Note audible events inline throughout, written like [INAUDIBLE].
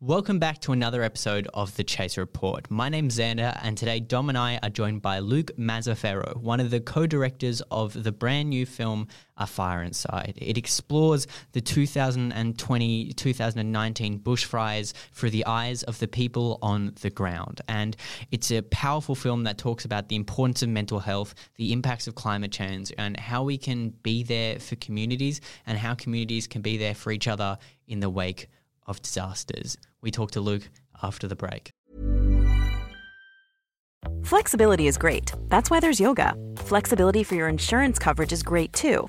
Welcome back to another episode of The Chaser Report. My name's Zander, and today Dom and I are joined by Luke Mazzaferro, one of the co directors of the brand new film A Fire Inside. It explores the 2020 2019 bushfires through the eyes of the people on the ground. And it's a powerful film that talks about the importance of mental health, the impacts of climate change, and how we can be there for communities and how communities can be there for each other in the wake of disasters. We talk to Luke after the break. Flexibility is great. That's why there's yoga. Flexibility for your insurance coverage is great too.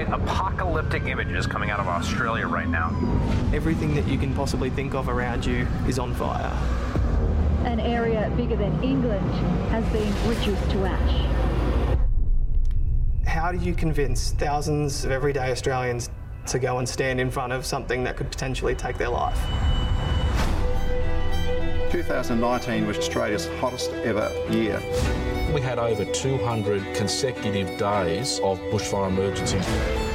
downright apocalyptic images coming out of Australia right now. Everything that you can possibly think of around you is on fire. An area bigger than England has been reduced to ash. How do you convince thousands of everyday Australians to go and stand in front of something that could potentially take their life? 2019 was Australia's hottest ever year. We had over 200 consecutive days of bushfire emergency.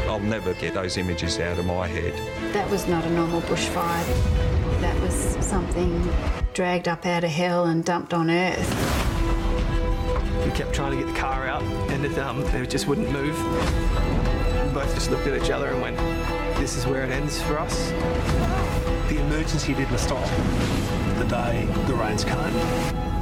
I'll never get those images out of my head. That was not a normal bushfire. That was something dragged up out of hell and dumped on earth. We kept trying to get the car out and it, um, it just wouldn't move. We both just looked at each other and went, this is where it ends for us. The emergency didn't stop the day the rains came.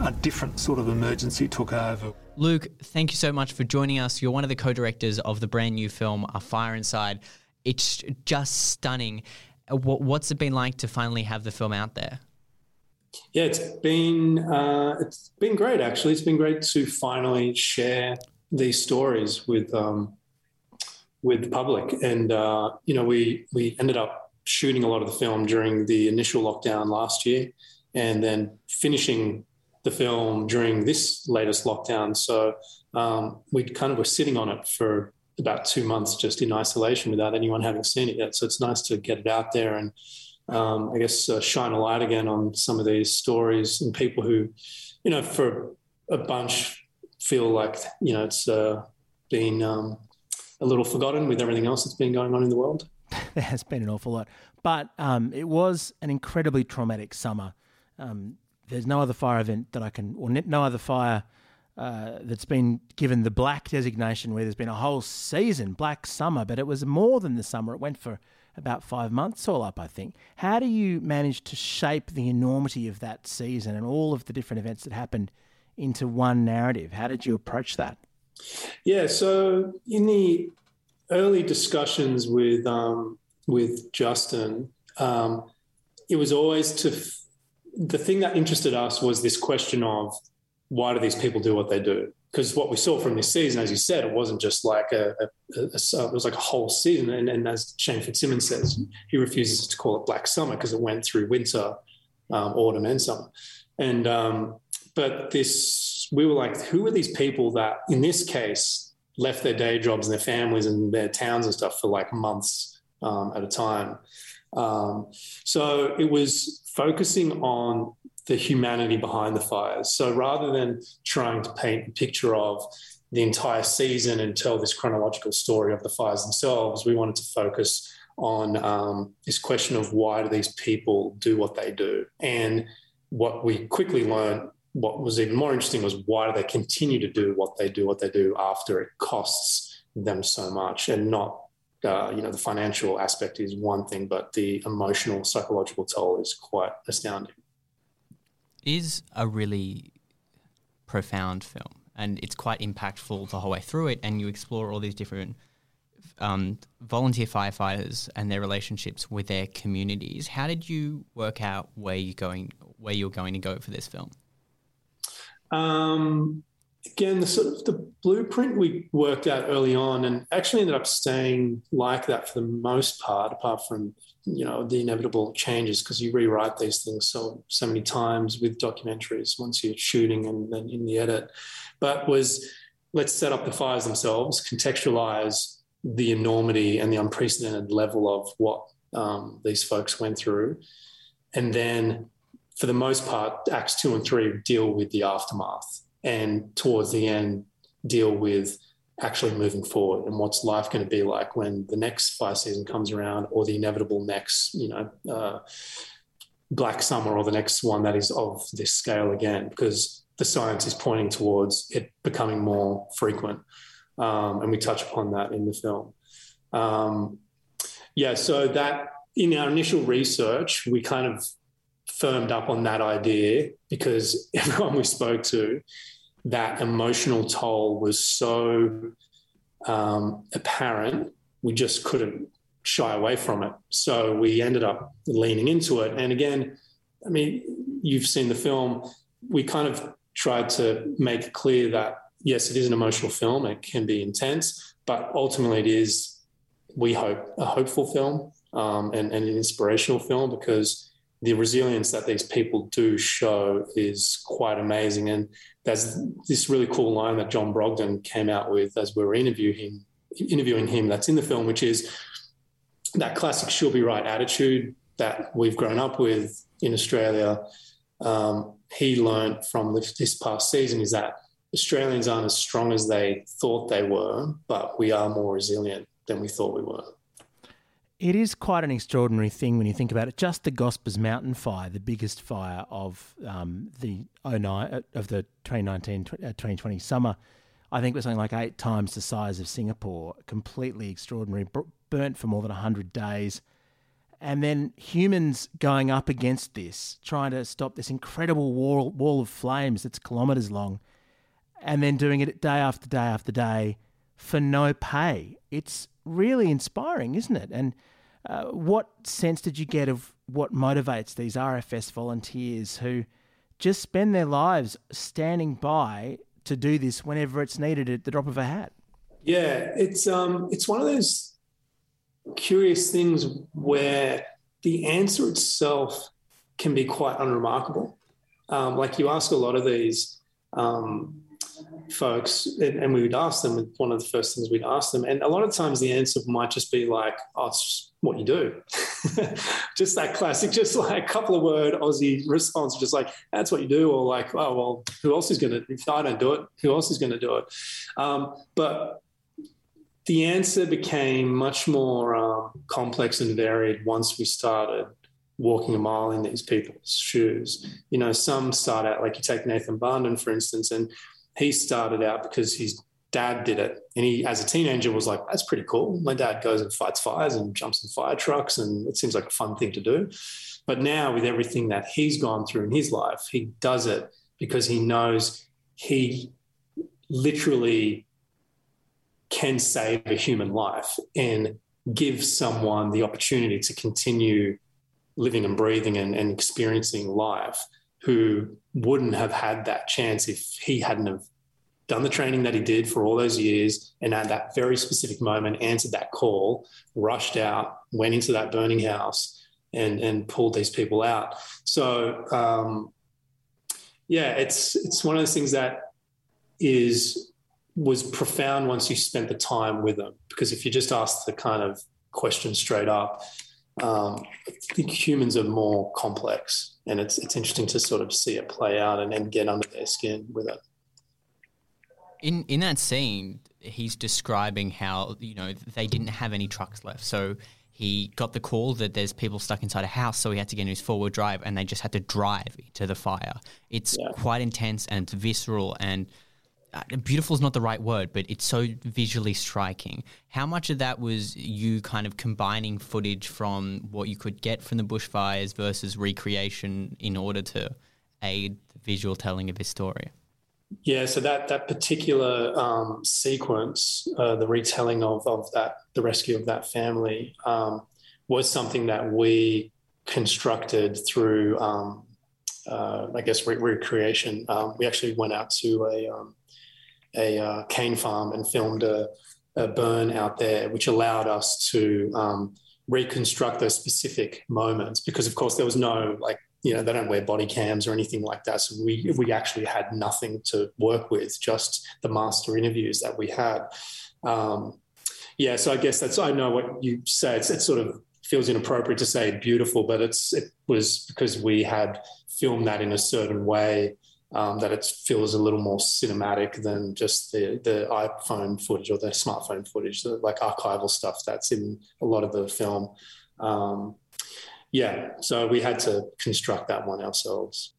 A different sort of emergency took over. Luke, thank you so much for joining us. You're one of the co directors of the brand new film, A Fire Inside. It's just stunning. Uh, what's it been like to finally have the film out there? Yeah, it's been uh, it's been great. Actually, it's been great to finally share these stories with um, with the public. And uh, you know, we we ended up shooting a lot of the film during the initial lockdown last year, and then finishing the film during this latest lockdown. So um, we kind of were sitting on it for about two months just in isolation without anyone having seen it yet. So it's nice to get it out there and um, I guess uh, shine a light again on some of these stories and people who, you know, for a bunch feel like you know it's uh, been um, a little forgotten with everything else that's been going on in the world. [LAUGHS] there has been an awful lot, but um, it was an incredibly traumatic summer. Um, there's no other fire event that I can, or no other fire uh, that's been given the black designation where there's been a whole season, black summer, but it was more than the summer. It went for about five months all up, I think. How do you manage to shape the enormity of that season and all of the different events that happened into one narrative? How did you approach that? Yeah, so in the early discussions with um, with Justin, um, it was always to the thing that interested us was this question of why do these people do what they do? Because what we saw from this season, as you said, it wasn't just like a, a, a, it was like a whole season. And, and, as Shane Fitzsimmons says, he refuses to call it Black Summer because it went through winter, um, autumn, and summer. And um, but this, we were like, who are these people that, in this case, left their day jobs and their families and their towns and stuff for like months um, at a time? Um, so it was focusing on the humanity behind the fires. So rather than trying to paint a picture of the entire season and tell this chronological story of the fires themselves, we wanted to focus on um, this question of why do these people do what they do? And what we quickly learned, what was even more interesting was why do they continue to do what they do, what they do after it costs them so much and not uh, you know, the financial aspect is one thing, but the emotional, psychological toll is quite astounding. Is a really profound film and it's quite impactful the whole way through it and you explore all these different um, volunteer firefighters and their relationships with their communities. How did you work out where you're going where you're going to go for this film? Um, again, the sort of the blueprint we worked out early on, and actually ended up staying like that for the most part, apart from you know the inevitable changes because you rewrite these things so so many times with documentaries once you're shooting and then in the edit. But was let's set up the fires themselves, contextualize the enormity and the unprecedented level of what um, these folks went through, and then for the most part, acts two and three deal with the aftermath and towards the end deal with actually moving forward and what's life going to be like when the next fire season comes around or the inevitable next you know uh, black summer or the next one that is of this scale again because the science is pointing towards it becoming more frequent. Um, and we touch upon that in the film. Um, yeah so that in our initial research we kind of firmed up on that idea because [LAUGHS] everyone we spoke to, that emotional toll was so um, apparent, we just couldn't shy away from it. So we ended up leaning into it. And again, I mean, you've seen the film. We kind of tried to make clear that yes, it is an emotional film. It can be intense, but ultimately, it is, we hope, a hopeful film um, and, and, an inspirational film because the resilience that these people do show is quite amazing. And there's this really cool line that John Brogden came out with as we were interviewing him, interviewing him that's in the film, which is that classic she'll be right attitude that we've grown up with in Australia. Um, he learned from this past season is that Australians aren't as strong as they thought they were, but we are more resilient than we thought we were. It is quite an extraordinary thing when you think about it. Just the Gospers Mountain fire, the biggest fire of um, the 09, uh, of the 2019 2020 uh, summer, I think was something like eight times the size of Singapore. Completely extraordinary, burnt for more than 100 days. And then humans going up against this, trying to stop this incredible wall, wall of flames that's kilometres long, and then doing it day after day after day for no pay. It's really inspiring, isn't it? And uh, what sense did you get of what motivates these RFS volunteers who just spend their lives standing by to do this whenever it's needed at the drop of a hat? Yeah, it's um, it's one of those curious things where the answer itself can be quite unremarkable. Um, like you ask a lot of these um, folks, and, we would ask them, one of the first things we'd ask them, and a lot of times the answer might just be like, oh, it's what you do. [LAUGHS] just that classic, just like a couple of word Aussie response, just like, that's what you do, or like, oh, well, who else is going to, if I don't do it, who else is going to do it? Um, but the answer became much more um, complex and varied once we started walking a mile in these people's shoes. You know, some start out like you take Nathan Barnden, for instance, and he started out because his dad did it. And he, as a teenager, was like, that's pretty cool. My dad goes and fights fires and jumps in fire trucks, and it seems like a fun thing to do. But now, with everything that he's gone through in his life, he does it because he knows he literally can save a human life and give someone the opportunity to continue living and breathing and, and experiencing life who wouldn't have had that chance if he hadn't have done the training that he did for all those years and at that very specific moment answered that call rushed out went into that burning house and and pulled these people out. So um, yeah it's it's one of those things that is was profound once you spent the time with them because if you just ask the kind of question straight up um, I think humans are more complex, and it's it's interesting to sort of see it play out and, and get under their skin with it. In in that scene, he's describing how you know they didn't have any trucks left, so he got the call that there's people stuck inside a house, so he had to get in his four wheel drive, and they just had to drive to the fire. It's yeah. quite intense and it's visceral and beautiful is not the right word, but it's so visually striking. How much of that was you kind of combining footage from what you could get from the bushfires versus recreation in order to aid the visual telling of his story? Yeah, so that that particular um, sequence, uh, the retelling of of that, the rescue of that family, um, was something that we constructed through, um, uh, I guess, re- recreation. Um, we actually went out to a um, a uh, cane farm and filmed a, a, burn out there, which allowed us to um, reconstruct those specific moments. Because of course there was no like you know they don't wear body cams or anything like that, so we we actually had nothing to work with, just the master interviews that we had. Um, yeah, so I guess that's I know what you say. It's, it sort of feels inappropriate to say beautiful, but it's it was because we had filmed that in a certain way um, that it feels a little more cinematic than just the the iPhone footage or the smartphone footage, the, like archival stuff that's in a lot of the film. Um, yeah, so we had to construct that one ourselves.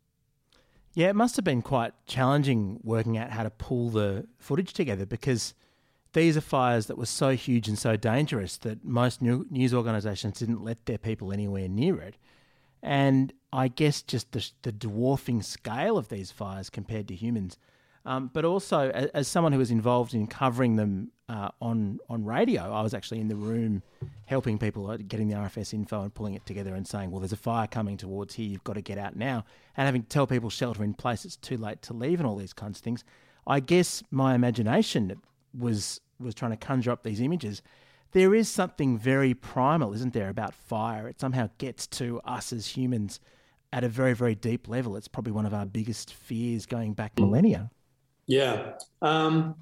Yeah, it must have been quite challenging working out how to pull the footage together because these are fires that were so huge and so dangerous that most news organisations didn't let their people anywhere near it. And I guess just the, the dwarfing scale of these fires compared to humans. Um, but also, as, as, someone who was involved in covering them uh, on on radio, I was actually in the room helping people getting the RFS info and pulling it together and saying, "Well, there's a fire coming towards here. You've got to get out now," and having to tell people shelter in place. It's too late to leave, and all these kinds of things. I guess my imagination was was trying to conjure up these images. There is something very primal, isn't there, about fire? It somehow gets to us as humans at a very, very deep level. It's probably one of our biggest fears going back millennia. Yeah, um,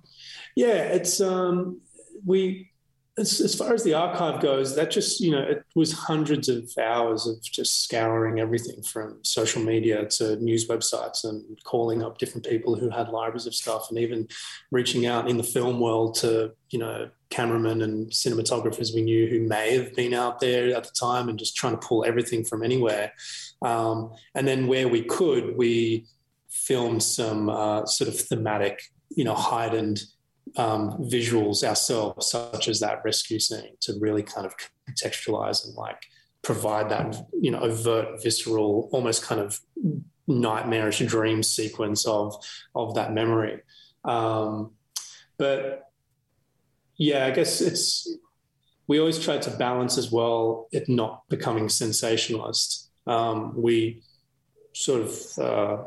yeah. It's um, we as, as far as the archive goes, that just, you know, it was hundreds of hours of just scouring everything from social media to news websites and calling up different people who had libraries of stuff and even reaching out in the film world to, you know, cameramen and cinematographers we knew who may have been out there at the time and just trying to pull everything from anywhere. Um, and then where we could, we filmed some uh, sort of thematic, you know, heightened um, visuals ourselves, such as that rescue scene, to really kind of contextualize and like provide that you know overt, visceral, almost kind of nightmarish dream sequence of of that memory. Um, but yeah, I guess it's we always try to balance as well it not becoming sensationalist. Um, we sort of uh,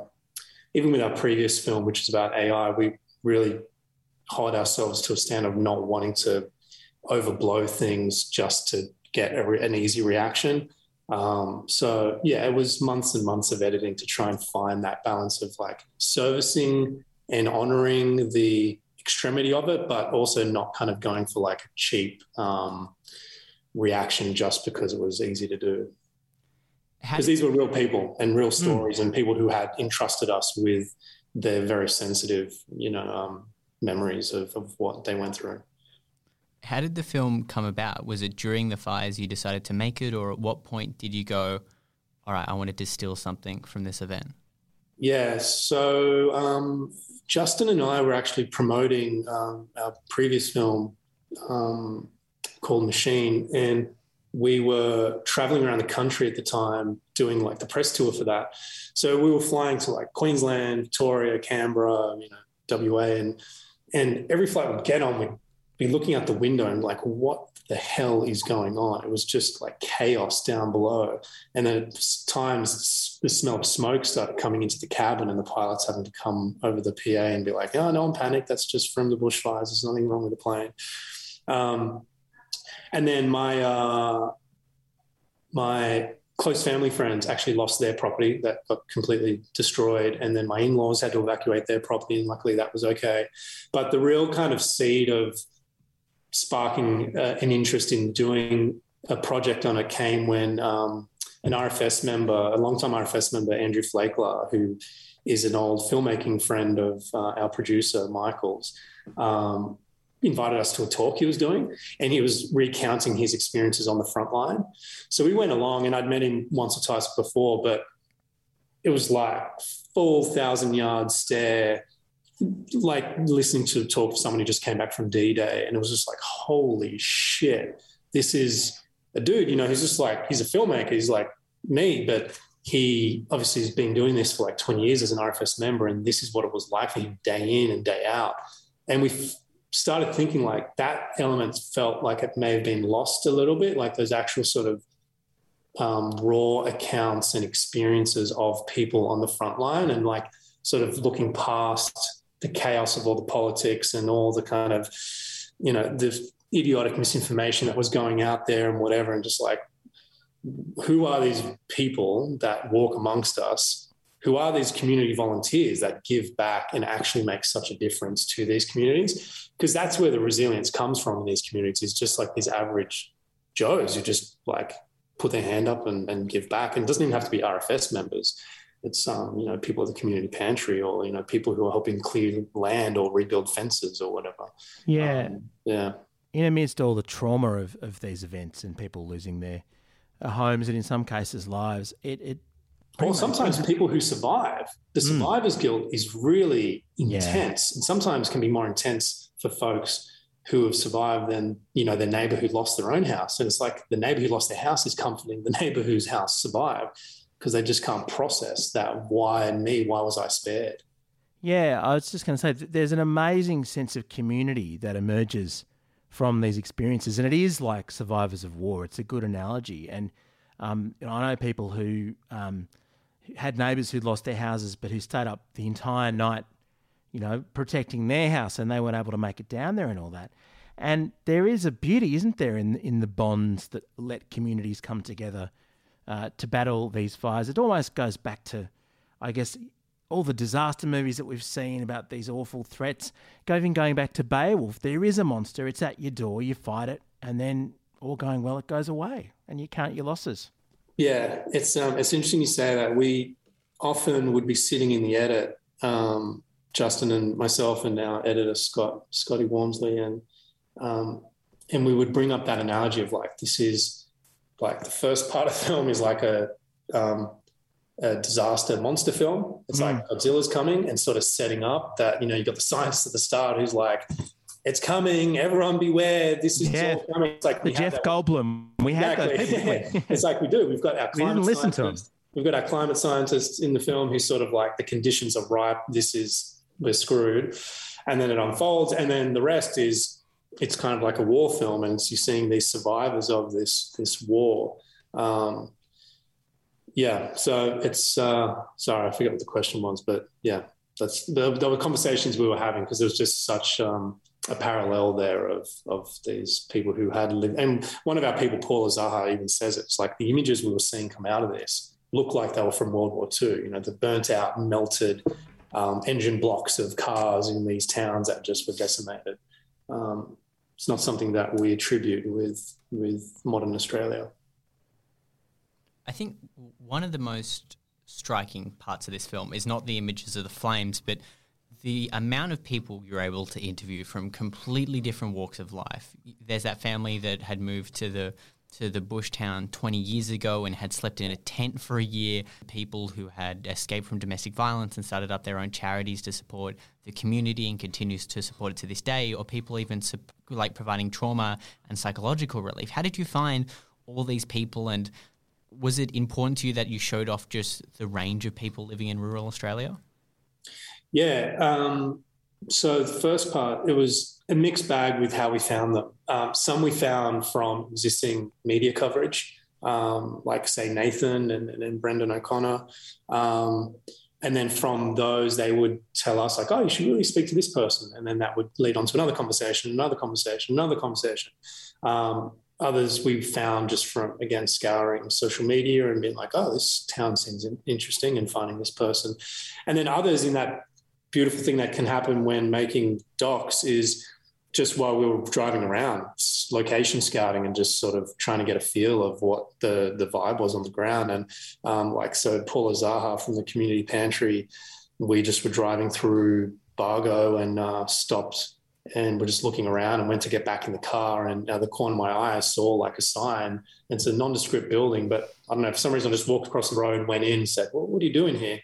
even with our previous film, which is about AI, we really hold ourselves to a standard of not wanting to overblow things just to get a, an easy reaction. Um, so yeah, it was months and months of editing to try and find that balance of like servicing and honoring the extremity of it, but also not kind of going for like a cheap um, reaction just because it was easy to do. Because these were real people and real hmm. stories mm. and people who had entrusted us with their very sensitive, you know, um, memories of, of what they went through. How did the film come about? Was it during the fires you decided to make it, or at what point did you go, all right, I want to distill something from this event? Yeah, so um, Justin and I were actually promoting um, our previous film um, called Machine, and we were traveling around the country at the time doing like the press tour for that. So we were flying to like Queensland, Victoria, Canberra, you know, WA, and and every flight we'd get on, we'd be looking out the window and like, what the hell is going on? It was just like chaos down below. And then at times the smell of smoke started coming into the cabin and the pilots having to come over the PA and be like, oh, no, I'm panicked. That's just from the bushfires. There's nothing wrong with the plane. Um, and then my, uh, my close family friends actually lost their property that got completely destroyed. And then my in laws had to evacuate their property. And luckily that was okay. But the real kind of seed of sparking uh, an interest in doing a project on it came when um, an RFS member, a longtime RFS member, Andrew Flakler, who is an old filmmaking friend of uh, our producer, Michael's, um, invited us to a talk he was doing and he was recounting his experiences on the front line. So we went along and I'd met him once or twice before, but it was like full thousand yard stare, like listening to talk of someone who just came back from D Day. And it was just like, holy shit, this is a dude, you know, he's just like, he's a filmmaker. He's like me, but he obviously has been doing this for like 20 years as an RFS member. And this is what it was like for him day in and day out. And we started thinking like that element felt like it may have been lost a little bit, like those actual sort of um, raw accounts and experiences of people on the front line and like sort of looking past the chaos of all the politics and all the kind of, you know, the idiotic misinformation that was going out there and whatever, and just like, who are these people that walk amongst us? Who are these community volunteers that give back and actually make such a difference to these communities? Because that's where the resilience comes from in these communities. is Just like these average Joes who just like put their hand up and, and give back. And it doesn't even have to be RFS members. It's um, you know people at the community pantry or you know people who are helping clear land or rebuild fences or whatever. Yeah, um, yeah. In amidst all the trauma of, of these events and people losing their uh, homes and in some cases lives, it, it or sometimes people who survive, the Hmm. survivor's guilt is really intense, and sometimes can be more intense for folks who have survived than you know their neighbor who lost their own house. And it's like the neighbor who lost their house is comforting the [LAUGHS] neighbor whose house survived because they just can't process that. Why me? Why was I spared? Yeah, I was just going to say th- there's an amazing sense of community that emerges from these experiences, and it is like survivors of war. It's a good analogy, and um, you know, I know people who um, had neighbours who lost their houses, but who stayed up the entire night, you know, protecting their house, and they weren't able to make it down there and all that. And there is a beauty, isn't there, in in the bonds that let communities come together uh, to battle these fires. It almost goes back to, I guess, all the disaster movies that we've seen about these awful threats. Even going back to Beowulf, there is a monster. It's at your door. You fight it, and then all going well, it goes away, and you count your losses. Yeah, it's um, it's interesting you say that. We often would be sitting in the edit, um, Justin and myself, and our editor Scott Scotty Wormsley, and um, and we would bring up that analogy of like this is like the first part of the film is like a um, a disaster monster film. It's like Godzilla's coming and sort of setting up that you know you've got the scientist at the start who's like. It's coming! Everyone beware! This is Yeah. all coming. It's like The Jeff that- Goldblum, we had those people. [LAUGHS] it's like we do. We've got our We didn't climate listen to 'em. scientists. We've got our climate scientists in the film who sort of like the conditions are ripe. This is we're screwed, and then it unfolds, and then the rest is it's kind of like a war film, and you're seeing these survivors of this this war. Um, yeah, so it's uh, sorry, I forget what the question was, but yeah, that's there, there were conversations we were having because there was just such um, a parallel there of of these people who had lived. And one of our people, Paula Zaha, even says it. It's like the images we were seeing come out of this look like they were from World War II. You know, the burnt out, melted um, engine blocks of cars in these towns that just were decimated. Um, it's not something that we attribute with with modern Australia. I think one of the most striking parts of this film is not the images of the flames, but the amount of people you're able to interview from completely different walks of life. There's that family that had moved to the to the bush town 20 years ago and had slept in a tent for a year. People who had escaped from domestic violence and started up their own charities to support the community and continues to support it to this day. Or people even like providing trauma and psychological relief. How did you find all these people and was it important to you that you showed off just the range of people living in rural Australia? Yeah. Um, so the first part, it was a mixed bag with how we found them. Um, some we found from existing media coverage, um, like say Nathan and, and Brendan O'Connor. Um, and then from those, they would tell us like, "Oh, you should really speak to this person," and then that would lead on to another conversation, another conversation, another conversation. Um, others we found just from again scouring social media and being like, "Oh, this town seems interesting," and finding this person, and then others in that beautiful thing that can happen when making docs is just while we were driving around, location scouting and just sort of trying to get a feel of what the the vibe was on the ground. And um, like so, Paula Zaha from the community pantry, we just were driving through Bargo and uh, stopped and we're just looking around and went to get back in the car and out of the corner of my eye I saw like a sign. It's a nondescript building, but I don't know for some reason I just walked across the road, went in, said, "Well, what are you doing here?"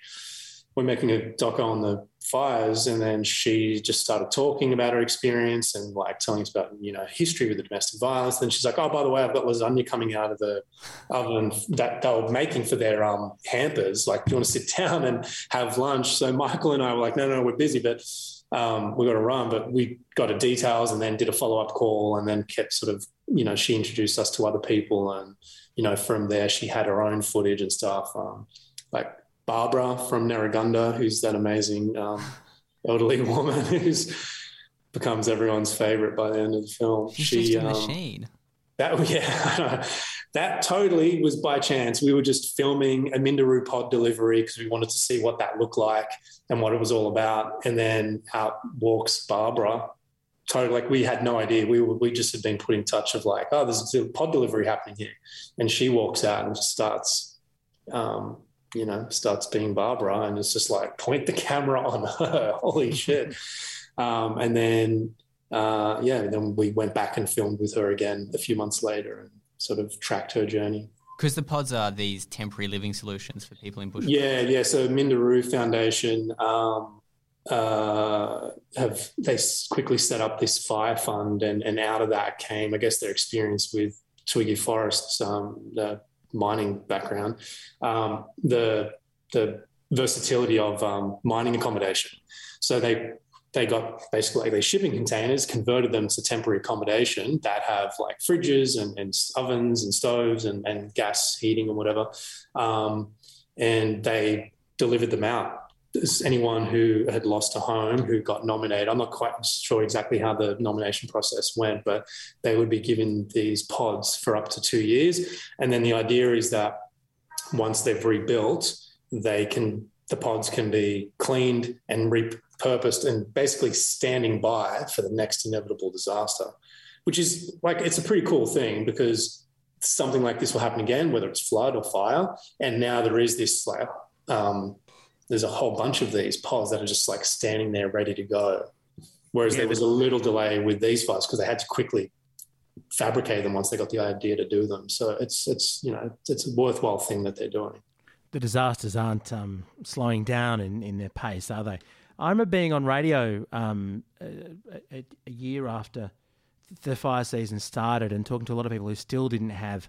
We're making a doco on the fires, and then she just started talking about her experience and like telling us about you know history with the domestic violence. Then she's like, "Oh, by the way, I've got lasagna coming out of the oven that they were making for their um, hampers. Like, do you want to sit [LAUGHS] down and have lunch?" So Michael and I were like, "No, no, we're busy, but." um, we got to run, but we got her details and then did a follow up call and then kept sort of, you know, she introduced us to other people. And, you know, from there, she had her own footage and stuff. Um, like Barbara from Nerrigundah, who's that amazing um, elderly [LAUGHS] woman who's becomes everyone's favorite by the end of the film. She's she, just a um, machine. That [LAUGHS] yeah, that totally was by chance. We were just filming a Minderoo pod delivery because we wanted to see what that looked like and what it was all about. And then out walks Barbara. Totally, like we had no idea. We were, we just had been put in touch of like, oh, there's a pod delivery happening here, and she walks out and starts, um, you know, starts being Barbara, and it's just like point the camera on her. [LAUGHS] Holy shit! [LAUGHS] Um, and then uh, yeah, then we went back and filmed with her again a few months later and sort of tracked her journey. Because the pods are these temporary living solutions for people in bush. Yeah, yeah. So Minderoo Foundation um, uh, have they quickly set up this fire fund, and and out of that came, I guess, their experience with Twiggy Forrest's, um, the mining background, um, the the versatility of um, mining accommodation. So they they got basically these shipping containers, converted them to temporary accommodation that have like fridges and, and ovens and stoves and, and, gas heating and whatever. Um, and they delivered them out. There's anyone who had lost a home who got nominated. I'm not quite sure exactly how the nomination process went, but they would be given these pods for up to two years. And then the idea is that once they've rebuilt, they can the pods can be cleaned and repurposed and basically standing by for the next inevitable disaster, which is like it's a pretty cool thing because something like this will happen again, whether it's flood or fire. And now there is this like um, there's a whole bunch of these pods that are just like standing there ready to go. Whereas yeah, there was a little delay with these fires because they had to quickly fabricate them once they got the idea to do them. So it's it's you know it's a worthwhile thing that they're doing. The disasters aren't um, slowing down in, in their pace, are they? I remember being on radio um, a, a, year after the fire season started and talking to a lot of people who still didn't have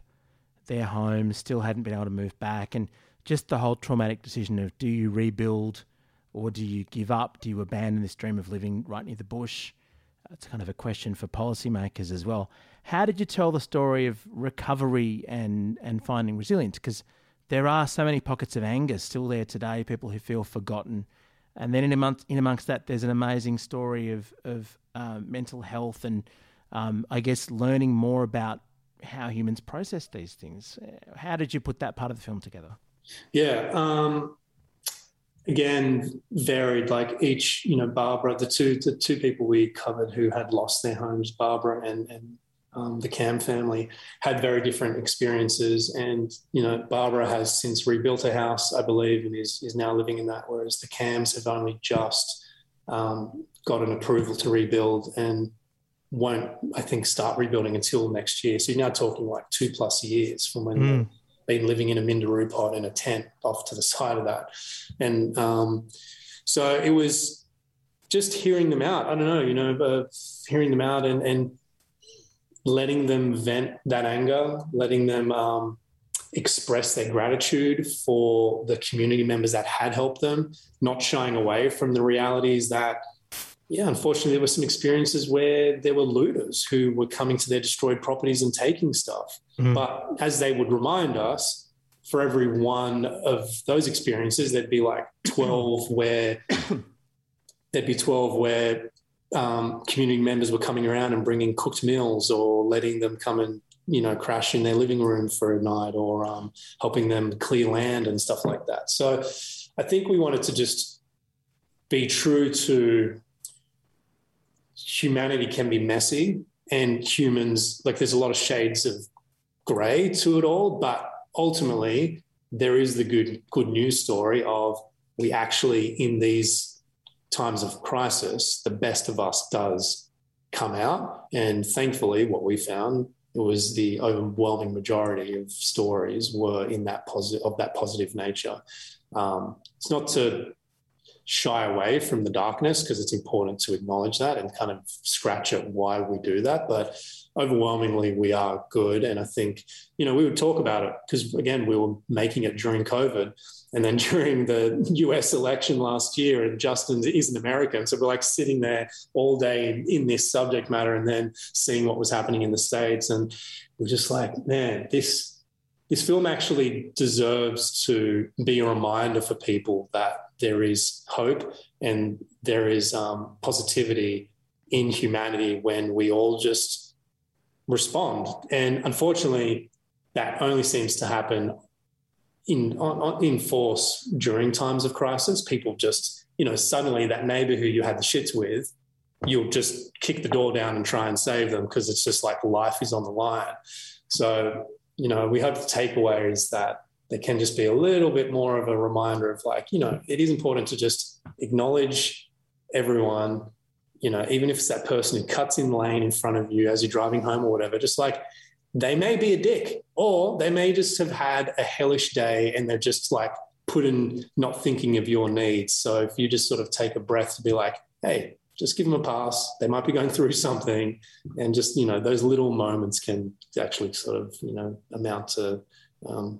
their homes, still hadn't been able to move back, and just the whole traumatic decision of do you rebuild or do you give up? Do you abandon this dream of living right near the bush? It's kind of a question for policymakers as well. How did you tell the story of recovery and, and finding resilience? Because there are so many pockets of anger still there today, people who feel forgotten, and then in amongst, in amongst that, there's an amazing story of, of uh, mental health and um, I guess learning more about how humans process these things. How did you put that part of the film together? Yeah. Um, again, varied. Like each, you know, Barbara, the two the two people we covered who had lost their homes, Barbara and and um, the Cam family had very different experiences. And, you know, Barbara has since rebuilt a house, I believe, and is, is now living in that, whereas the Cams have only just um, got an approval to rebuild and won't, I think, start rebuilding until next year. So you're now talking like two plus years from when mm. Been living in a Minderoo pod in a tent off to the side of that. And um, so it was just hearing them out. I don't know, you know, uh, hearing them out and, and letting them vent that anger, letting them um, express their gratitude for the community members that had helped them, not shying away from the realities that, yeah, unfortunately, there were some experiences where there were looters who were coming to their destroyed properties and taking stuff. Mm-hmm. But as they would remind us, for every one of those experiences, there'd be like 12 where [COUGHS] there'd be 12 where um, community members were coming around and bringing cooked meals or letting them come and you know crash in their living room for a night or um, helping them clear land and stuff like that so i think we wanted to just be true to humanity can be messy and humans like there's a lot of shades of gray to it all but ultimately there is the good good news story of we actually in these times of crisis, the best of us does come out. And thankfully, what we found was the overwhelming majority of stories were in that positive of that positive nature. Um, it's not to shy away from the darkness because it's important to acknowledge that and kind of scratch at why we do that. But overwhelmingly, we are good. And I think, you know, we would talk about it because, again, we were making it during COVID. And then [LAUGHS] during the US election last year, and Justin is an American. So we're like sitting there all day in, in this subject matter and then seeing what was happening in the States. And we're just like, man, this this film actually deserves to be a reminder for people that there is hope and there is um, positivity in humanity when we all just respond. And unfortunately, that only seems to happen in on, in force during times of crisis. People just, you know, suddenly that neighbor who you had the shits with, you'll just kick the door down and try and save them because it's just like life is on the line. So, you know, we hope the takeaway is that there can just be a little bit more of a reminder of like, you know, it is important to just acknowledge everyone, you know, even if it's that person who cuts in lane in front of you as you're driving home or whatever, just like they may be a dick or they may just have had a hellish day and they're just like put in not thinking of your needs. So if you just sort of take a breath to be like, hey, just give them a pass. They might be going through [LAUGHS] something. And just, you know, those little moments can actually sort of, you know, amount to um,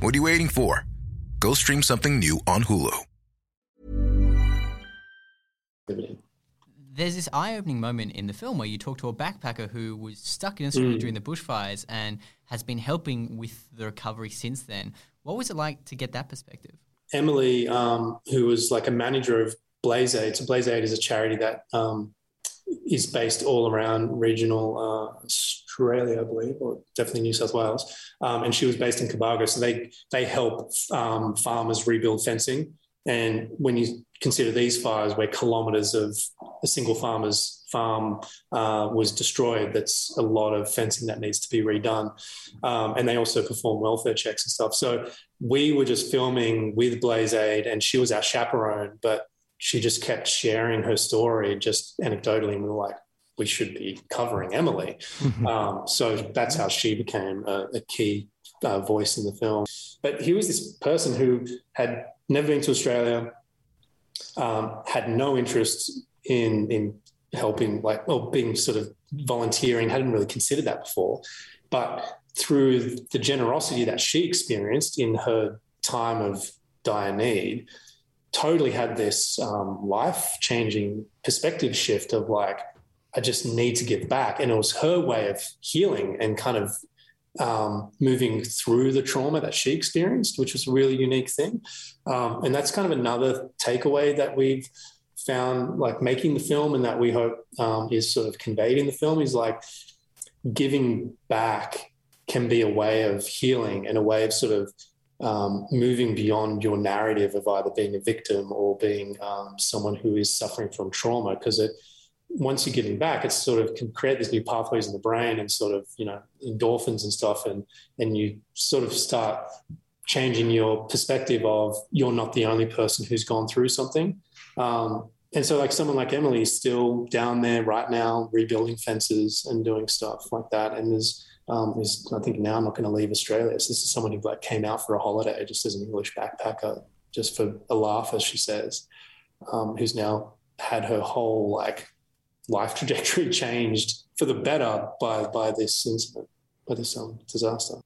what are you waiting for? Go stream something new on Hulu. There's this eye-opening moment in the film where you talk to a backpacker who was stuck in Australia Mm. during the bushfires and has been helping with the recovery since then. What was it like to get that perspective? Emily, um, who was like a manager of Blaze Aid. So Blaze Aid is a charity that um, is based all around regional uh, Australia, I believe, or definitely New South Wales. Um, and she was based in Cobargo. So they they help um, farmers rebuild fencing. And when you consider these fires, where kilometres of a single farmer's farm uh, was destroyed, that's a lot of fencing that needs to be redone. Um, and they also perform welfare checks and stuff. So we were just filming with Blaze Aid, and she was our chaperone, but she just kept sharing her story just anecdotally. And we were like, we should be covering Emily. um, so that's how she became a, a key uh, voice in the film. But he was this person who had never been to Australia, um, had no interest in in helping, like, well, being sort of volunteering, hadn't really considered that before. But through the generosity that she experienced in her time of dire need, totally had this um, life changing perspective shift of like, I just need to give back. And it was her way of healing and kind of um, moving through the trauma that she experienced, which was a really unique thing. Um, and that's kind of another takeaway that we've found, like making the film, and that we hope um, is sort of conveyed in the film is like giving back can be a way of healing and a way of sort of um, moving beyond your narrative of either being a victim or being um, someone who is suffering from trauma because it once you're giving back it sort of can create these new pathways in the brain and sort of you know endorphins and stuff. And and you sort of start changing your perspective of you're not the only person who's gone through something. Um, and so like someone like emily is still down there right now rebuilding fences and doing stuff like that. And there's um, is I think now I'm not going to leave Australia. So this is someone who like came out for a holiday just as an English backpacker, just for a laugh, as she says, um, who's now had her whole like life [LAUGHS] trajectory changed for the better by by this incident, by this um, disaster.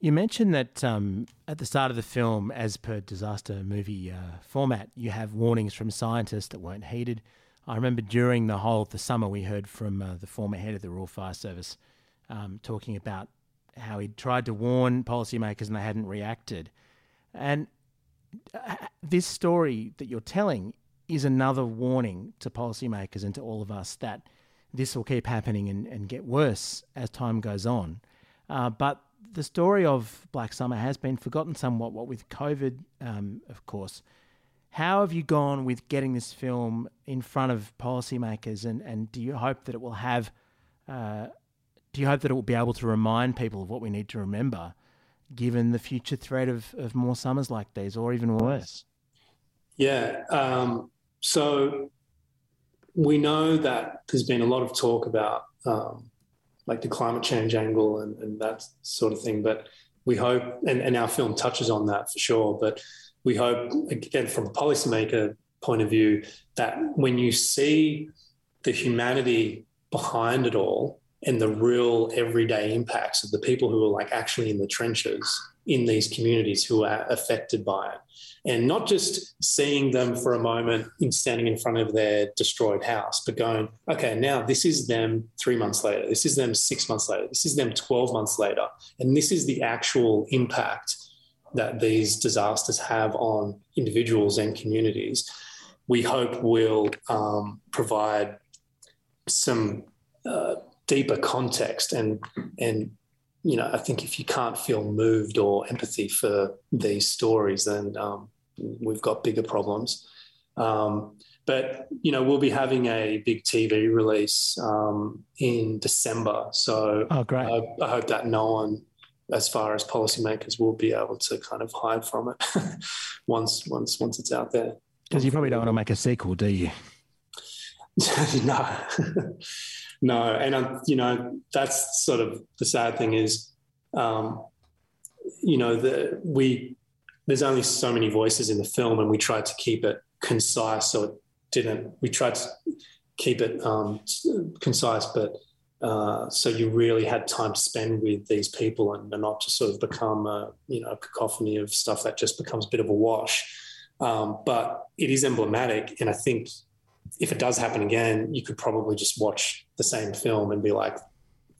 You mentioned that um, at the start of the film, as per disaster movie uh, format, you have warnings from scientists that weren't heeded. I remember during the whole of the summer, we heard from uh, the former head of the Rural Fire Service um, talking about how he'd tried to warn policymakers and they hadn't reacted. And uh, this story that you're telling is another warning to policymakers and to all of us that this will keep happening and, and get worse as time goes on. Uh, but the story of Black Summer has been forgotten somewhat, what with COVID, um, of course. How have you gone with getting this film in front of policymakers, and, and do you hope that it will have uh, do you hope that it will be able to remind people of what we need to remember given the future threat of, of more summers like these or even worse? Yeah. Um, so we know that there's been a lot of talk about um, like the climate change angle and, and that sort of thing, but we hope, and, and our film touches on that for sure, but we hope, again, from a policymaker point of view, that when you see the humanity behind it all and the real everyday impacts of the people who are like actually in the trenches in these communities who are affected by it, and not just seeing them for a moment in standing in front of their destroyed house, but going, okay, now this is them three months later, this is them six months later, this is them 12 months later, and this is the actual impact that these disasters have on individuals and communities. We hope will um, provide some uh, deeper context and and you know I think if you can't feel moved or empathy for these stories, then um, we've got bigger problems. Um, but you know, we'll be having a big TV release um, in December, so oh, great. I, I, hope that no one, as far as policymakers, will be able to kind of hide from it [LAUGHS] once once once it's out there. Because you probably don't want to make a sequel, do you? [LAUGHS] no, [LAUGHS] no, and um, you know that's sort of the sad thing is, um, you know, the we there's only so many voices in the film, and we tried to keep it concise, so it didn't. We tried to keep it um, concise, but uh, so you really had time to spend with these people, and, and, not to sort of become a you know a cacophony of stuff that just becomes a bit of a wash. Um, but it is emblematic, and I think if it does happen again, you could probably just watch the same film and be like,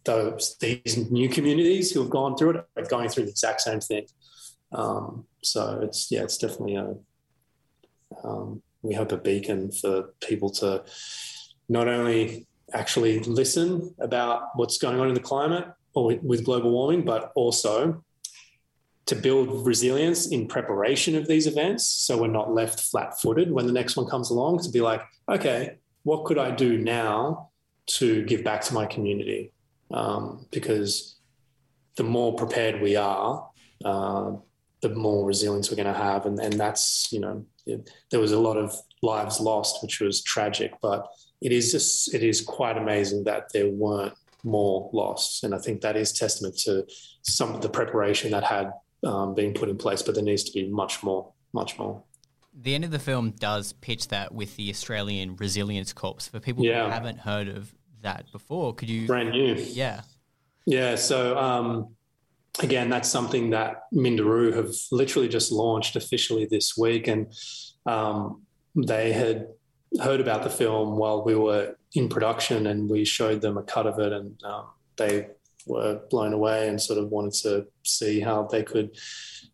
those these new communities who have gone through it are going through the exact same thing. Um, so it's yeah, it's definitely a um, we hope a beacon for people to not only actually listen about what's going on in the climate or with global warming, but also to build resilience in preparation of these events so we're not left flat footed when the next one comes along to be like, okay, what could I do now to give back to my community? Um, because the more prepared we are, uh, the more resilience we're going to have. And, and that's, you know, it, there was a lot of lives lost, which was tragic, but it is just, it is quite amazing that there weren't more lost. And I think that is testament to some of the preparation that had um, been put in place, but there needs to be much more, much more. The end of the film does pitch that with the Australian Resilience Corps. For people yeah. who haven't heard of that before, could you? Brand new. Yeah. Yeah. So, um, again, that's something that Minderoo have literally just launched officially this week. And um, they had heard about the film while we were in production and we showed them a cut of it and um, they were blown away and sort of wanted to see how they could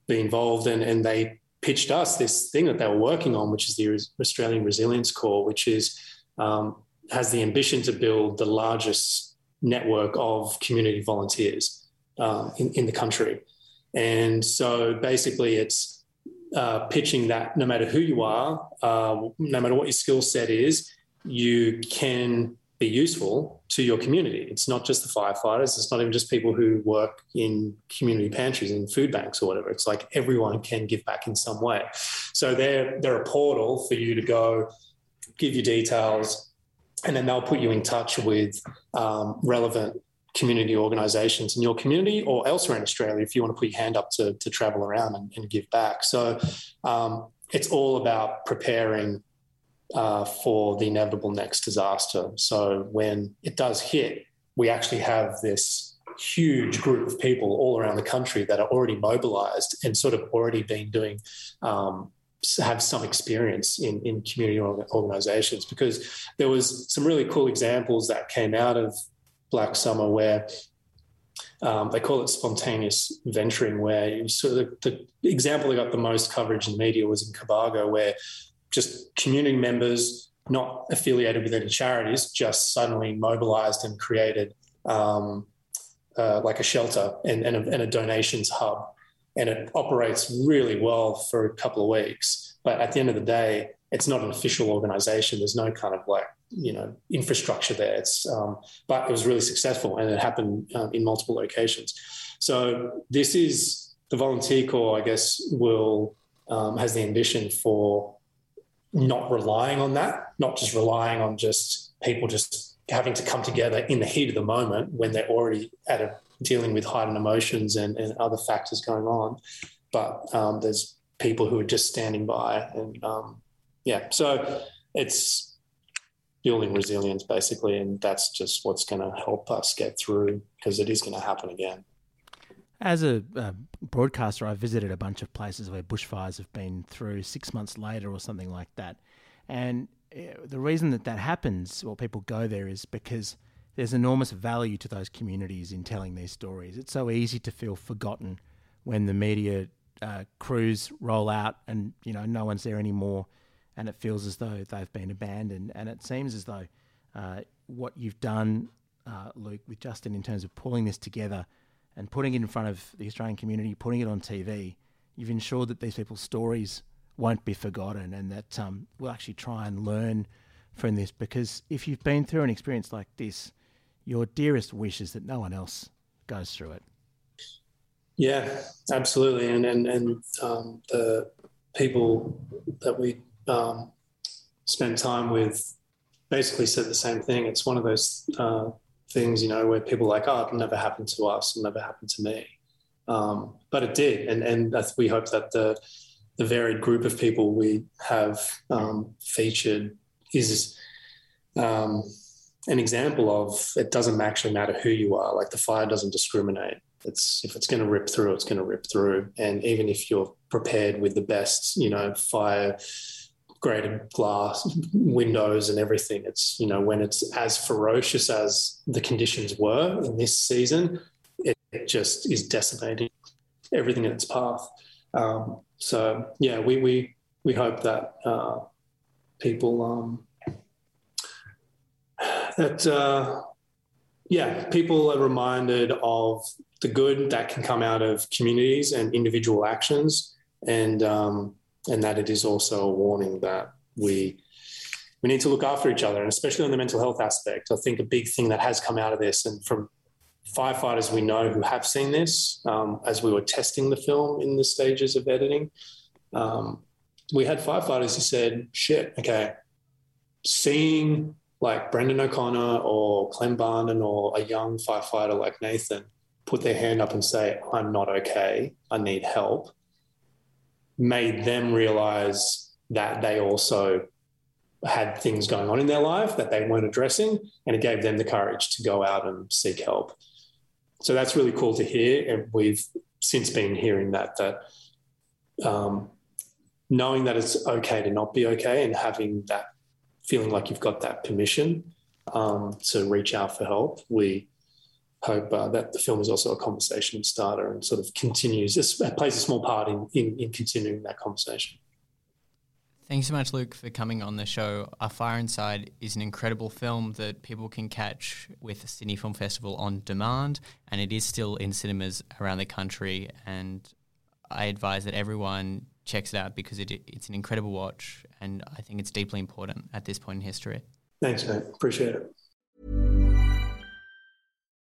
be involved. And, and they pitched us this thing that they were working on, which is the Australian Resilience Corps, which is um, has the ambition to build the largest network of community volunteers um, in, in the country. And so basically, it's uh, pitching that no matter who you are, uh, no matter what your skill set is, you can be useful to your community. It's not just the firefighters. It's not even just people who work in community pantries and food banks or whatever. It's like everyone can give back in some way. So they're they're a portal for you to go, give your details, and then they'll put you in touch with um, relevant community organizations in your community or elsewhere in Australia if you want to put your hand up to, to travel around and, and give back. So um, it's all about preparing uh, for the inevitable next disaster. So when it does hit, we actually have this huge group of people all around the country that are already mobilized and sort of already been doing um, have some experience in, in community organizations because there was some really cool examples that came out of black summer where um, they call it spontaneous venturing where you sort of the example that got the most coverage in the media was in Cobargo where just community members not affiliated with any charities just suddenly mobilized and created um, uh, like a shelter and, and, a, and a donations hub. And it operates really well for a couple of weeks. But at the end of the day, it's not an official organization. There's no kind of like, you know, infrastructure there. It's, um, but it was really successful and it happened um, in multiple locations. So this is the volunteer corps, I guess, will um, has the ambition for not relying on that, not just relying on just people just having to come together in the heat of the moment when they're already at a dealing with heightened emotions and, and other factors going on. But um, there's people who are just standing by, and um, yeah, so it's building resilience basically, and that's just what's going to help us get through because it is going to happen again. As a broadcaster, I visited a bunch of places where bushfires have been through six months later or something like that. And uh, the reason that that happens, or people go there, is because there's enormous value to those communities in telling these stories. It's so easy to feel forgotten when the media uh, crews roll out and you know no one's there anymore, and it feels as though they've been abandoned. And it seems as though uh, what you've done, uh, Luke, with Justin in terms of pulling this together and putting it in front of the Australian community, putting it on TV, you've ensured that these people's stories won't be forgotten and that um, we'll actually try and learn from this. Because if you've been through an experience like this, your dearest wish is that no one else goes through it. Yeah, absolutely. And and and um, the people that we um, spend time with basically said the same thing. It's one of those uh, things, you know, where people like, oh, it never happened to us, it never happened to me. Um, but it did. And, and we hope that the, the varied group of people we have um, featured is um, an example of it doesn't actually matter who you are. Like the fire doesn't discriminate. It's if it's going to rip through, it's going to rip through. And even if you're prepared with the best, you know, fire graded glass windows and everything. It's, you know, when it's as ferocious as the conditions were in this season, it, it just is decimating everything in its path. Um, so yeah, we, we, we hope that uh, people, um, that, uh, yeah, people are reminded of the good that can come out of communities and individual actions. And, um, and that it is also a warning that we we need to look after each other, and especially on the mental health aspect. I think a big thing that has come out of this, and from firefighters we know who have seen this, um, as we were testing the film in the stages of editing, um, we had firefighters who said, "Shit, okay, seeing." Like Brendan O'Connor or Clem Barnden or a young firefighter like Nathan put their hand up and say, I'm not okay, I need help made them realize that they also had things going on in their life that they weren't addressing, and it gave them the courage to go out and seek help. So that's really cool to hear, and we've since been hearing that that um, knowing that it's okay to not be okay, and having that feeling like you've got that permission um, to reach out for help. We hope uh, that the film is also a conversation starter and sort of continues, it plays a small part in, in, in continuing that conversation. Thanks so much, Luke, for coming on the show. A Fire Inside is an incredible film that people can catch with the Sydney Film Festival on demand, and it is still in cinemas around the country. And I advise that everyone checks it out because it, it's an incredible watch, and I think it's deeply important at this point in history. Thanks, mate. Appreciate it.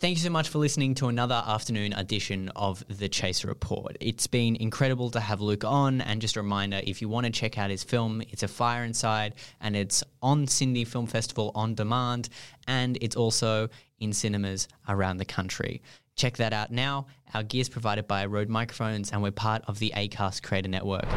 Thank you so much for listening to another afternoon edition of the Chaser Report. It's been incredible to have Luke on, and just a reminder if you want to check out his film, it's A Fire Inside, and it's on Sydney Film Festival on demand, and it's also in cinemas around the country. Check that out now. Our gear is provided by Rode Microphones, and we're part of the ACAST Creator Network.